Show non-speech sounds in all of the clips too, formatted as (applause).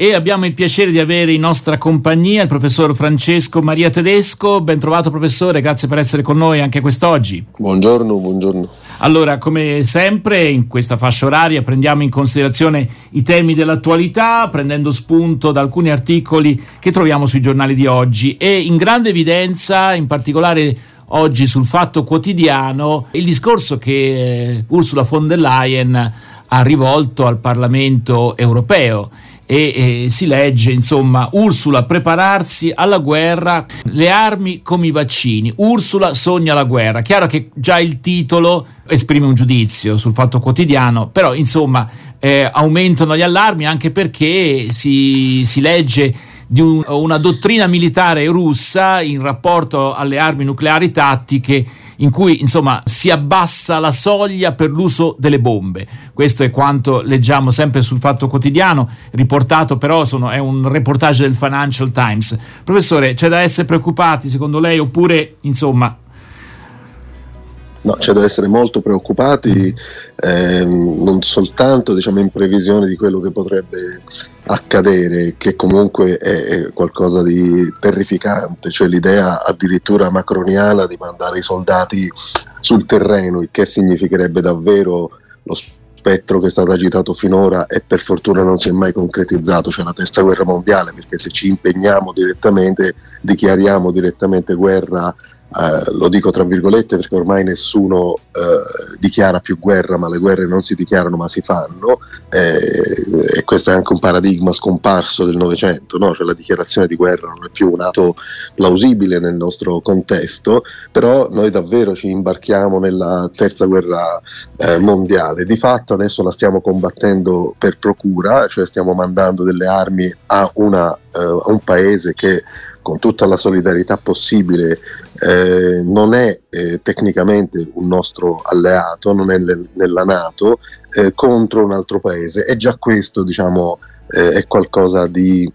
e abbiamo il piacere di avere in nostra compagnia il professor Francesco Maria Tedesco. Ben trovato professore, grazie per essere con noi anche quest'oggi. Buongiorno, buongiorno. Allora, come sempre in questa fascia oraria prendiamo in considerazione i temi dell'attualità, prendendo spunto da alcuni articoli che troviamo sui giornali di oggi e in grande evidenza, in particolare oggi sul Fatto Quotidiano, il discorso che eh, Ursula von der Leyen ha rivolto al Parlamento europeo e, e si legge insomma Ursula prepararsi alla guerra, le armi come i vaccini, Ursula sogna la guerra. Chiaro che già il titolo esprime un giudizio sul fatto quotidiano, però insomma eh, aumentano gli allarmi anche perché si, si legge di un, una dottrina militare russa in rapporto alle armi nucleari tattiche in cui insomma si abbassa la soglia per l'uso delle bombe. Questo è quanto leggiamo sempre sul Fatto Quotidiano, riportato però sono, è un reportage del Financial Times. Professore, c'è da essere preoccupati secondo lei oppure insomma No, c'è da essere molto preoccupati, eh, non soltanto diciamo, in previsione di quello che potrebbe accadere, che comunque è, qualcosa di terrificante, cioè l'idea addirittura macroniana di mandare i soldati sul terreno, il che significherebbe davvero lo spettro che è stato agitato finora e per fortuna non si è mai concretizzato, cioè la terza guerra mondiale, perché se ci impegniamo direttamente, dichiariamo direttamente guerra Uh, lo dico tra virgolette perché ormai nessuno uh, dichiara più guerra, ma le guerre non si dichiarano ma si fanno, eh, e questo è anche un paradigma scomparso del Novecento, no? cioè la dichiarazione di guerra non è più un atto plausibile nel nostro contesto, però noi davvero ci imbarchiamo nella terza guerra eh, mondiale, di fatto adesso la stiamo combattendo per procura, cioè stiamo mandando delle armi a, una, eh, a un paese che con tutta la solidarietà possibile, eh, non è eh, tecnicamente un nostro alleato, non è nel, nella Nato, eh, contro un altro paese. E già questo diciamo, eh, è qualcosa di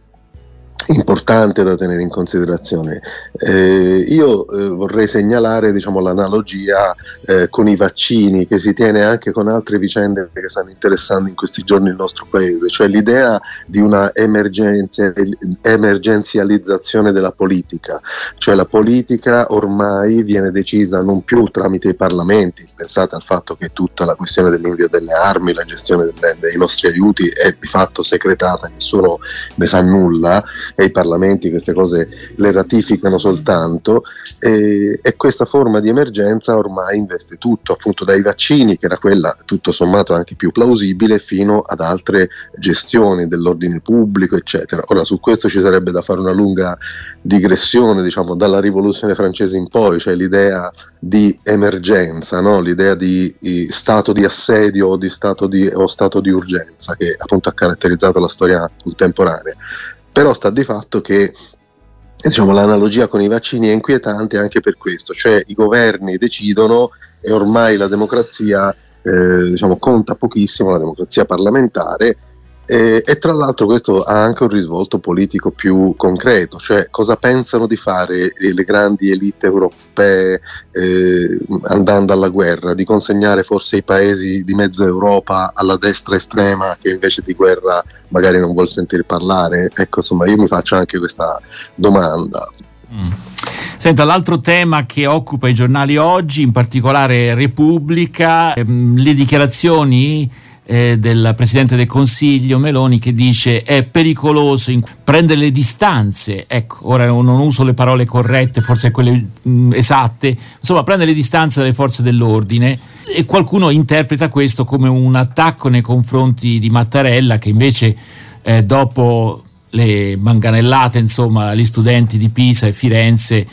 importante da tenere in considerazione. Eh, io eh, vorrei segnalare diciamo, l'analogia eh, con i vaccini che si tiene anche con altre vicende che stanno interessando in questi giorni il nostro paese, cioè l'idea di una emergenzializzazione della politica, cioè la politica ormai viene decisa non più tramite i parlamenti, pensate al fatto che tutta la questione dell'invio delle armi, la gestione delle, dei nostri aiuti è di fatto segretata, nessuno ne sa nulla, e i parlamenti queste cose le ratificano soltanto e, e, questa forma di emergenza ormai investe tutto, appunto dai vaccini, che era quella tutto sommato anche più plausibile, fino ad altre gestioni dell'ordine pubblico, eccetera. Ora su questo ci sarebbe da fare una lunga digressione, diciamo, dalla rivoluzione francese in poi, cioè l'idea di emergenza, no? l'idea di, di, stato di assedio o, di stato di, o stato di urgenza che appunto ha caratterizzato la storia contemporanea però sta di fatto che diciamo, l'analogia con i vaccini è inquietante anche per questo, cioè i governi decidono e ormai la democrazia eh, diciamo, conta pochissimo, la democrazia parlamentare, e, e, tra l'altro questo ha anche un risvolto politico più concreto, cioè cosa pensano di fare le grandi elite europee eh, andando alla guerra, di consegnare forse i paesi di mezza Europa alla destra estrema che invece di guerra magari non vuol sentire parlare? Ecco, insomma, io mi faccio anche questa domanda. Mm. Senta, l'altro tema che occupa i giornali oggi, in particolare Repubblica, ehm, le dichiarazioni eh, del Presidente del Consiglio Meloni che dice è pericoloso in- prendere le distanze, ecco, ora non uso le parole corrette, forse quelle mh, mm, esatte, insomma prendere le distanze dalle forze dell'ordine. E qualcuno interpreta questo come un attacco nei confronti di Mattarella che invece eh, dopo le manganellate insomma agli studenti di Pisa e Firenze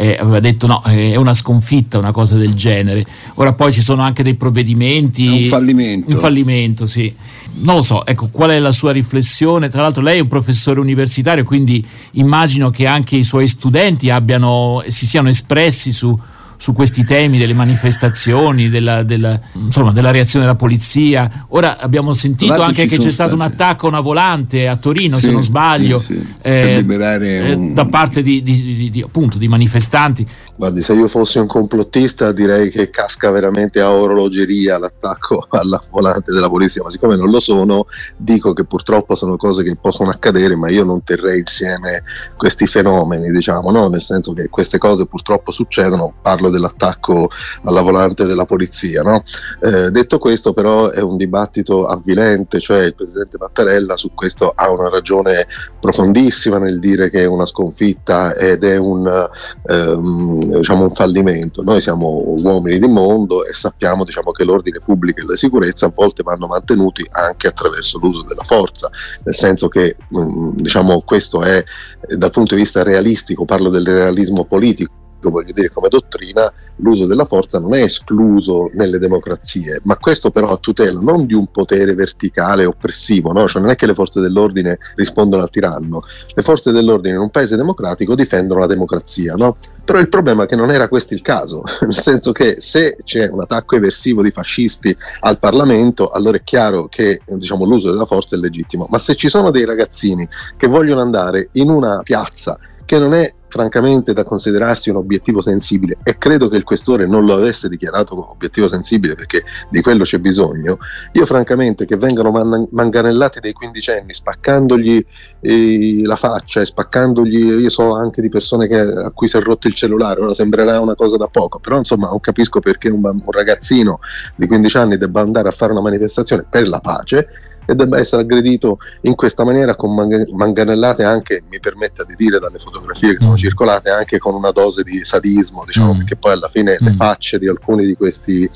eh, aveva detto no, è una sconfitta, una cosa del genere. Ora poi ci sono anche dei provvedimenti. È un fallimento. Un fallimento, sì. Non lo so, ecco, qual è la sua riflessione? Tra l'altro lei è un professore universitario, quindi immagino che anche i suoi studenti abbiano, si siano espressi su, su questi temi delle manifestazioni, della, della, insomma, della reazione della polizia. Ora abbiamo sentito Volati anche che c'è stato un attacco a una volante a Torino, sì, se non sbaglio, sì, sì. Eh, eh, un... da parte di, di, di, appunto, di manifestanti. Guardi, se io fossi un complottista direi che casca veramente a orologeria l'attacco alla volante della polizia, ma siccome non lo sono, dico che purtroppo sono cose che possono accadere, ma io non terrei insieme questi fenomeni, diciamo, no? nel senso che queste cose purtroppo succedono, parlo dell'attacco alla volante della polizia. No? Eh, detto questo, però, è un dibattito avvilente, cioè il presidente Mattarella su questo ha una ragione profondissima nel dire che è una sconfitta ed è un, ehm, diciamo, un fallimento. Noi siamo uomini di mondo e sappiamo diciamo, che l'ordine pubblico e la sicurezza a volte vanno mantenuti anche attraverso l'uso della forza, nel senso che mh, mm, diciamo, questo è dal punto di vista realistico, parlo del realismo politico voglio dire come dottrina, l'uso della forza non è escluso nelle democrazie, ma questo però a tutela non di un potere verticale oppressivo, no? cioè non è che le forze dell'ordine rispondono al tiranno, le forze dell'ordine in un paese democratico difendono la democrazia, no? però il problema è che non era questo il caso, (laughs) nel senso che se c'è un attacco eversivo di fascisti al Parlamento, allora è chiaro che diciamo, l'uso della forza è legittimo, ma se ci sono dei ragazzini che vogliono andare in una piazza che non è francamente da considerarsi un obiettivo sensibile e credo che il questore non lo avesse dichiarato come obiettivo sensibile perché di quello c'è bisogno, io francamente che vengano man- manganellati dei quindicenni spaccandogli eh, la faccia e spaccandogli, io so anche di persone che, a cui si è rotto il cellulare, ora sembrerà una cosa da poco, però insomma non capisco perché un, un ragazzino di 15 anni debba andare a fare una manifestazione per la pace e debba essere aggredito in questa maniera con manganellate anche, mi permetta di dire dalle fotografie che sono mm. circolate, anche con una dose di sadismo, diciamo, mm. perché poi alla fine mm. le facce di alcuni di questi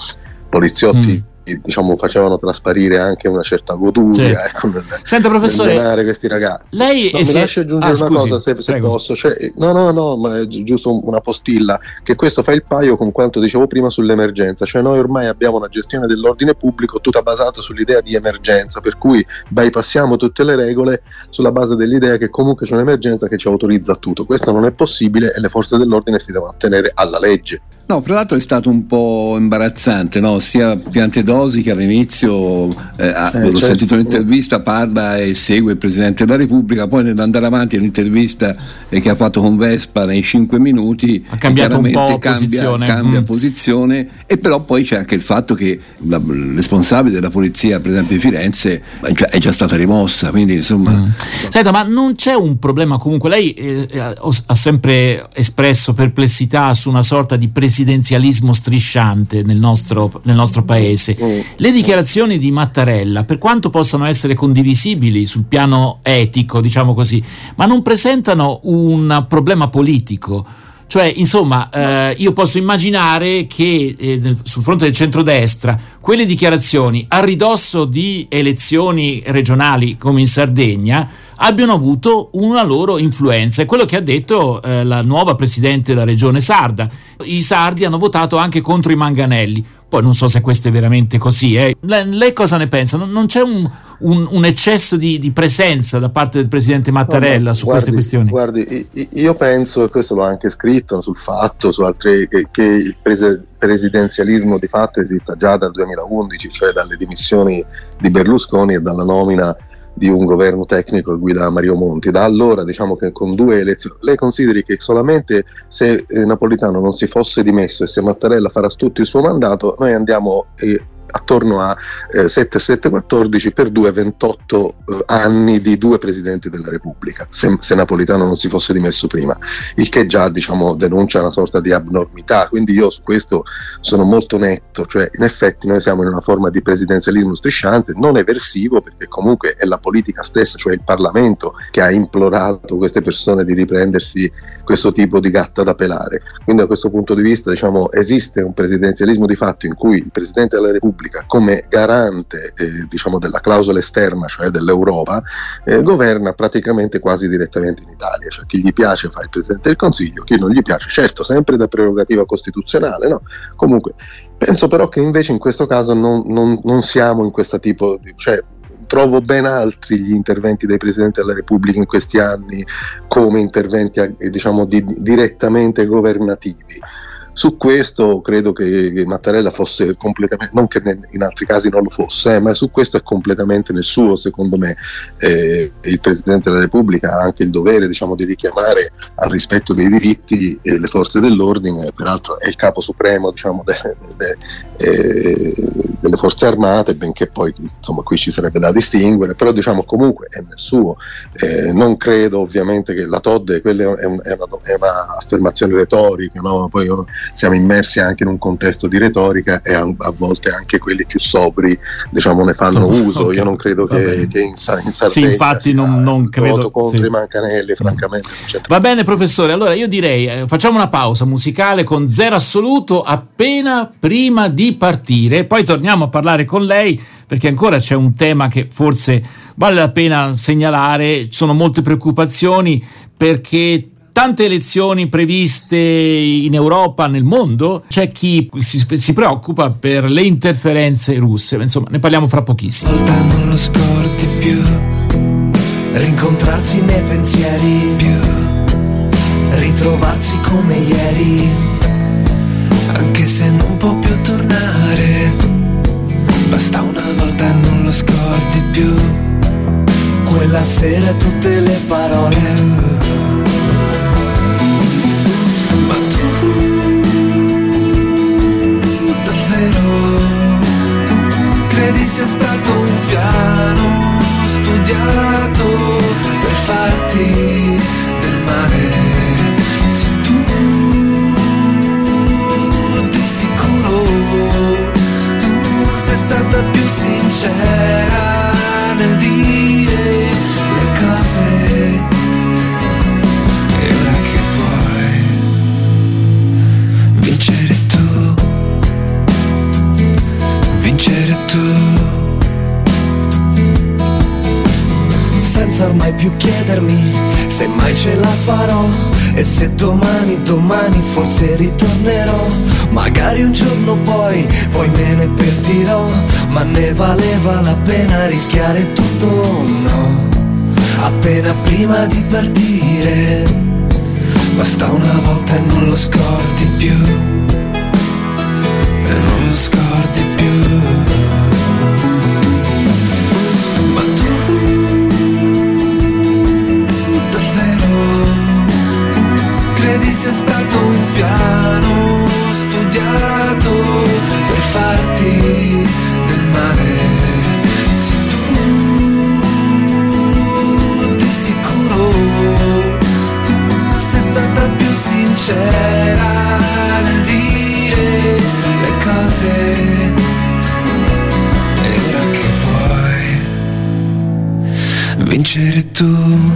poliziotti mm diciamo, facevano trasparire anche una certa goduria sì. ecco, nel, Senta professore questi ragazzi. lei no, mi si... lasci aggiungere ah, una scusi, cosa se, se posso. Cioè, no no no ma è giusto una postilla. Che questo fa il paio con quanto dicevo prima sull'emergenza. Cioè noi ormai abbiamo una gestione dell'ordine pubblico tutta basata sull'idea di emergenza per cui bypassiamo tutte le regole sulla base dell'idea che comunque c'è un'emergenza che ci autorizza a tutto. Questo non è possibile e le forze dell'ordine si devono attenere alla legge No, tra l'altro è stato un po' imbarazzante, no? sia Piantedosi che all'inizio, eh, eh, ho certo. sentito un'intervista, parla e segue il Presidente della Repubblica, poi nell'andare avanti all'intervista eh, che ha fatto con Vespa nei 5 minuti, ha cambiato un po' cambia, posizione. cambia mm. posizione e però poi c'è anche il fatto che la, il responsabile della polizia, per esempio di Firenze, è già stata rimossa, quindi insomma... Mm. Senta, ma non c'è un problema comunque, lei eh, ha sempre espresso perplessità su una sorta di presidenza presidenzialismo strisciante nel nostro, nel nostro paese. Mm. Le dichiarazioni di Mattarella, per quanto possano essere condivisibili sul piano etico, diciamo così, ma non presentano un problema politico. Cioè, insomma, eh, io posso immaginare che eh, nel, sul fronte del centrodestra quelle dichiarazioni a ridosso di elezioni regionali come in Sardegna abbiano avuto una loro influenza. È quello che ha detto eh, la nuova presidente della regione sarda. I sardi hanno votato anche contro i manganelli. Poi non so se questo è veramente così. Eh. Lei, lei, cosa ne pensa? Non, non c'è un, un, un, eccesso di, di, presenza da parte del presidente Mattarella no, su guardi, queste questioni? Guardi, io penso, e questo l'ho anche scritto sul fatto, su altre, che, che il prese, presidenzialismo di fatto esista già dal 2011, cioè dalle dimissioni di Berlusconi e dalla nomina di un governo tecnico che guida Mario Monti. Da allora diciamo che con due elezioni, lei consideri che solamente se eh, Napolitano non si fosse dimesso e se Mattarella farà tutto il suo mandato, noi andiamo eh, attorno a eh, 7-7-14 per due 28 eh, anni di due presidenti della Repubblica, se, se, Napolitano non si fosse dimesso prima, il che già diciamo, denuncia una sorta di abnormità, quindi io su questo sono molto netto, cioè in effetti noi siamo in una forma di presidenzialismo strisciante, non eversivo perché comunque è la politica stessa, cioè il Parlamento che ha implorato queste persone di riprendersi questo tipo di gatta da pelare. Quindi da questo punto di vista diciamo, esiste un presidenzialismo di fatto in cui il Presidente della Repubblica come garante eh, diciamo, della clausola esterna, cioè dell'Europa, eh, governa praticamente quasi direttamente in Italia, cioè chi gli piace fa il Presidente del Consiglio, chi non gli piace, certo sempre da prerogativa costituzionale, no? comunque penso però che invece in questo caso non, non, non siamo in questo tipo di... Cioè, trovo ben altri gli interventi dei Presidenti della Repubblica in questi anni come interventi eh, diciamo, di, direttamente governativi. Su questo credo che, Mattarella fosse completamente, non che in altri casi non lo fosse, eh, ma su questo è completamente nel suo, secondo me. Eh, il Presidente della Repubblica ha anche il dovere diciamo, di richiamare al rispetto dei diritti eh, le forze dell'ordine, peraltro è il capo supremo diciamo, de, de, de, eh, delle forze armate, benché poi insomma, qui ci sarebbe da distinguere, però diciamo, comunque è nel suo. Eh, non credo ovviamente che la Todd, quella è, un, è, una, è un'affermazione retorica, no? poi siamo immersi anche in un contesto di retorica e a, a volte anche quelli più sobri diciamo, ne fanno oh, uso. Okay. Io non credo che, che, in, in Sardegna sì, infatti non, non credo contro sì. i mancanelli, francamente. Va bene, professore. Allora io direi eh, facciamo una pausa musicale con zero assoluto appena prima di partire, poi torniamo a parlare con lei perché ancora c'è un tema che forse vale la pena segnalare, ci sono molte preoccupazioni perché tante elezioni previste in Europa, nel mondo, c'è chi si, si, preoccupa per le interferenze russe. Insomma, ne parliamo fra pochissimo. Volta non lo scordi più, rincontrarsi nei pensieri più, ritrovarsi come ieri, anche se non può più tornare. Basta una volta non lo scordi più. Quella sera tutte le parole senza ormai più chiedermi se mai ce la farò e se domani, domani forse ritornerò. Magari un giorno poi, poi me ne pentirò, ma ne valeva la pena rischiare tutto no. Appena prima di partire, basta una volta e non lo scordi più, e non lo scordi più. Sia stato un piano studiato per farti del male. Se tu di sicuro sei stata più sincera nel dire le cose. E ora che vuoi vincere tu.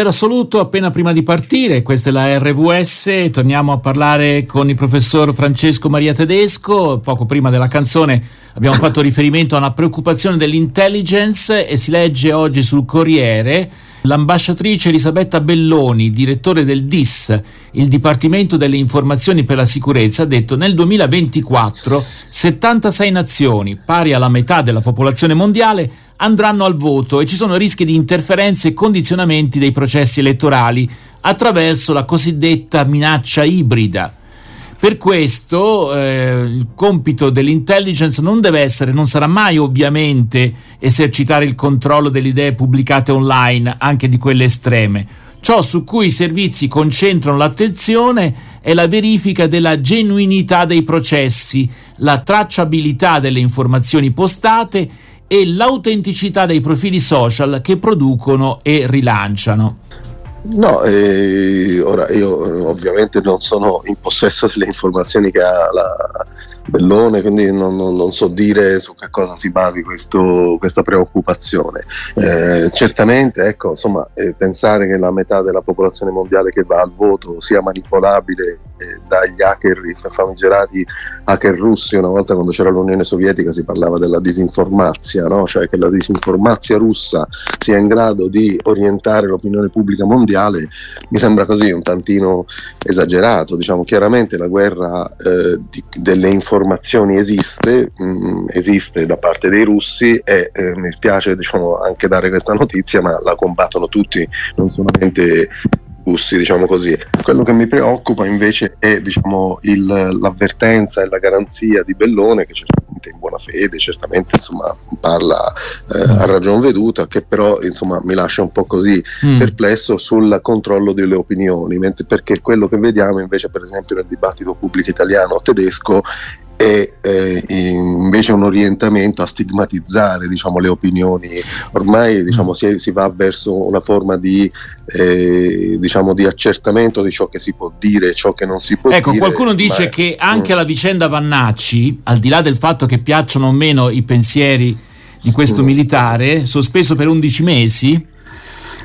Zero assoluto appena prima di partire, questa è la RVS, torniamo a parlare con il professor Francesco Maria Tedesco, poco prima della canzone abbiamo fatto riferimento a una preoccupazione dell'intelligence e si legge oggi sul Corriere l'ambasciatrice Elisabetta Belloni, direttore del DIS, il Dipartimento delle Informazioni per la Sicurezza, ha detto nel 2024 76 nazioni, pari alla metà della popolazione mondiale, andranno al voto e ci sono rischi di interferenze e condizionamenti dei processi elettorali attraverso la cosiddetta minaccia ibrida. Per questo eh, il compito dell'intelligence non deve essere, non sarà mai ovviamente esercitare il controllo delle idee pubblicate online, anche di quelle estreme. Ciò su cui i servizi concentrano l'attenzione è la verifica della genuinità dei processi, la tracciabilità delle informazioni postate e l'autenticità dei profili social che producono e rilanciano. No, eh, ora io ovviamente non sono in possesso delle informazioni che ha la, Bellone, quindi non, non, non, so dire su che cosa si basi questo, questa preoccupazione. Eh, certamente, ecco, insomma, eh, pensare che la metà della popolazione mondiale che va al voto sia manipolabile eh, dagli hacker, i famigerati hacker russi, una volta quando c'era l'Unione Sovietica si parlava della disinformazia, no? cioè che la disinformazia russa sia in grado di orientare l'opinione pubblica mondiale, mi sembra così un tantino esagerato. Diciamo, chiaramente la guerra eh, delle informazioni informazioni esiste, mh, mm, esiste da parte dei russi e eh, mi spiace diciamo, anche dare questa notizia, ma la combattono tutti, non solamente russi, diciamo così. Quello che mi preoccupa invece è diciamo, il, l'avvertenza e la garanzia di Bellone, che certamente in buona fede, certamente insomma, parla eh, a ragion veduta, che però insomma, mi lascia un po' così mm. perplesso sul controllo delle opinioni, mentre, perché quello che vediamo invece per esempio nel dibattito pubblico italiano o tedesco è eh, invece un orientamento a stigmatizzare diciamo, le opinioni. Ormai diciamo, si, si, va verso una forma di, eh, diciamo, di, accertamento di ciò che si può dire e ciò che non si può ecco, dire. Ecco, qualcuno dice che anche mm. la vicenda Vannacci, al di là del fatto che piacciono o meno i pensieri di questo mm. militare, sospeso per 11 mesi,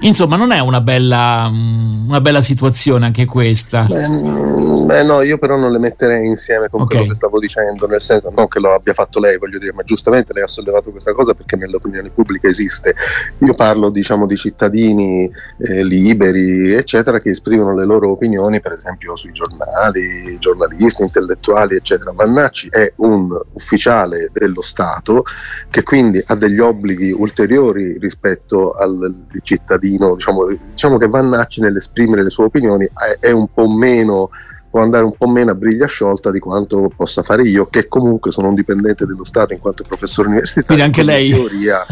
Insomma, non è una bella, una bella situazione anche questa. Beh, mm, beh, no, io però non le metterei insieme con okay. quello che stavo dicendo, nel senso non che lo abbia fatto lei, voglio dire, ma giustamente lei ha sollevato questa cosa perché nell'opinione pubblica esiste. Io parlo, diciamo, di cittadini eh, liberi, eccetera, che esprimono le loro opinioni, per esempio sui giornali, giornalisti, intellettuali, eccetera. Mannacci è un ufficiale dello Stato che quindi ha degli obblighi ulteriori rispetto al cittadino cittadino, diciamo, diciamo che Vannacci nell'esprimere le sue opinioni è, è un po' meno può andare un po' meno a briglia sciolta di quanto possa fare io, che comunque sono un dipendente dello Stato in quanto professore universitario. Quindi anche lei? (laughs) In teoria,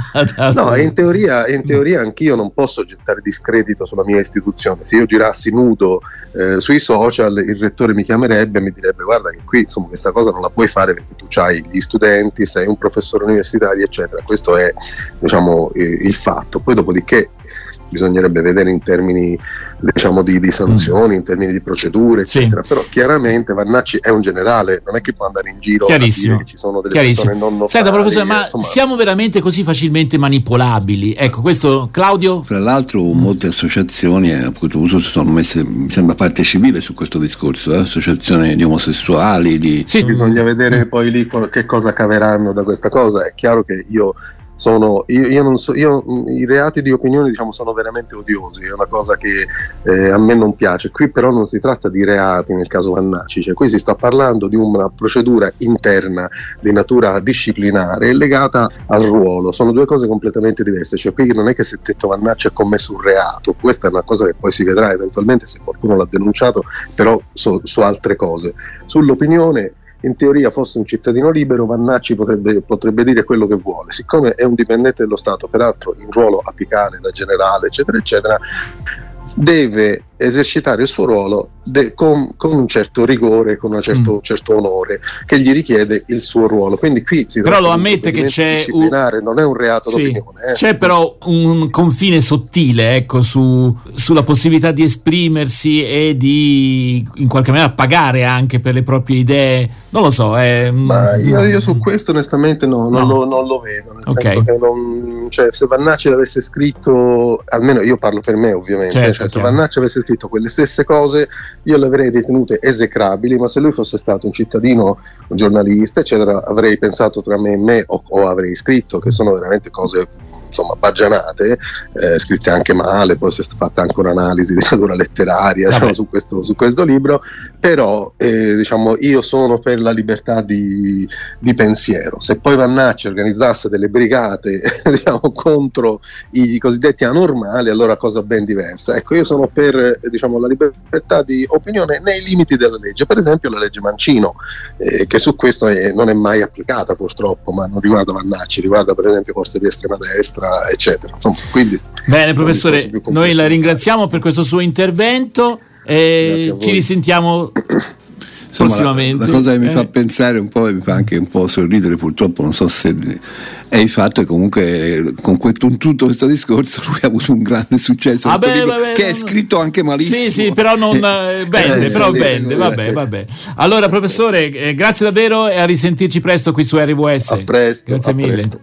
no, in teoria, in teoria anch'io non posso gettare discredito sulla mia istituzione. Se io girassi nudo eh, sui social, il rettore mi chiamerebbe e mi direbbe guarda che qui insomma, questa cosa non la puoi fare perché tu hai gli studenti, sei un professore universitario, eccetera. Questo è diciamo, il fatto. Poi dopodiché bisognerebbe vedere in termini diciamo, di, di, sanzioni, mm. in termini di procedure, eccetera. Sì. Però chiaramente Vannacci è un generale, non è che può andare in giro Chiarissimo. che ci sono delle persone non notari. Senta, professore, ma insomma... siamo veramente così facilmente manipolabili? Ecco, questo Claudio? Fra l'altro molte associazioni a questo punto si sono messe, mi sembra, parte civile su questo discorso, eh? associazioni di omosessuali. Di... Sì. Bisogna vedere poi lì che cosa caveranno da questa cosa. È chiaro che io sono, io, io, so, io, i reati di opinione diciamo, sono veramente odiosi, è una cosa che eh, a me non piace. Qui però non si tratta di reati nel caso Vannacci, cioè qui si sta parlando di una procedura interna di natura disciplinare legata al ruolo, sono due cose completamente diverse, cioè qui non è che se Tetto Vannacci ha commesso un reato, questa è una cosa che poi si vedrà eventualmente se qualcuno l'ha denunciato, però su, su altre cose. Sull'opinione in teoria fosse un cittadino libero, Vannacci potrebbe, potrebbe, dire quello che vuole. Siccome è un dipendente dello Stato, peraltro in ruolo apicale da generale, eccetera, eccetera, deve esercitare il suo ruolo de- con, con, un certo rigore, con un certo, mm. certo, onore che gli richiede il suo ruolo. Quindi qui si però lo ammette che c'è un... non è un reato sì. d'opinione. Eh. C'è però un confine sottile ecco, su, sulla possibilità di esprimersi e di in qualche maniera pagare anche per le proprie idee. Non lo so. È... Ma io, io su questo onestamente no, non, no. Lo, non lo, vedo. Nel okay. senso che non, cioè, se Vannacci l'avesse scritto, almeno io parlo per me ovviamente, certo, cioè, se Vannacci avesse scritto quelle stesse cose io le avrei ritenute esecrabili, ma se lui fosse stato un cittadino, un giornalista, eccetera, avrei pensato tra me e me o, o avrei scritto che sono veramente cose insomma baggianate, eh, scritte anche male, poi si è fatta anche un'analisi (laughs) di natura letteraria diciamo, su, questo, su, questo, libro, però eh, diciamo, io sono per la libertà di, di pensiero. Se poi Vannacci organizzasse delle brigate (laughs) diciamo, contro i cosiddetti anormali, allora cosa ben diversa. Ecco, io sono per diciamo, la libertà di opinione nei limiti della legge, per esempio la legge Mancino, eh, che su questo è, non è mai applicata purtroppo, ma non riguarda Vannacci, riguarda per esempio forze di estrema destra eccetera, eccetera. Insomma, quindi, Bene, professore, noi la ringraziamo per questo suo intervento e ci risentiamo Insomma, prossimamente. La, la, cosa che mi eh. fa pensare un po' e mi fa anche un po' sorridere, purtroppo non so se è il fatto che comunque con questo, tutto questo discorso lui ha avuto un grande successo ah beh, vabbè, che non... è scritto anche malissimo. Sì, sì, però non eh, bene, eh, però sì, vabbè, sì. vabbè. Allora professore, eh, grazie davvero e a risentirci presto qui su RWS. A presto. Grazie a mille. Presto.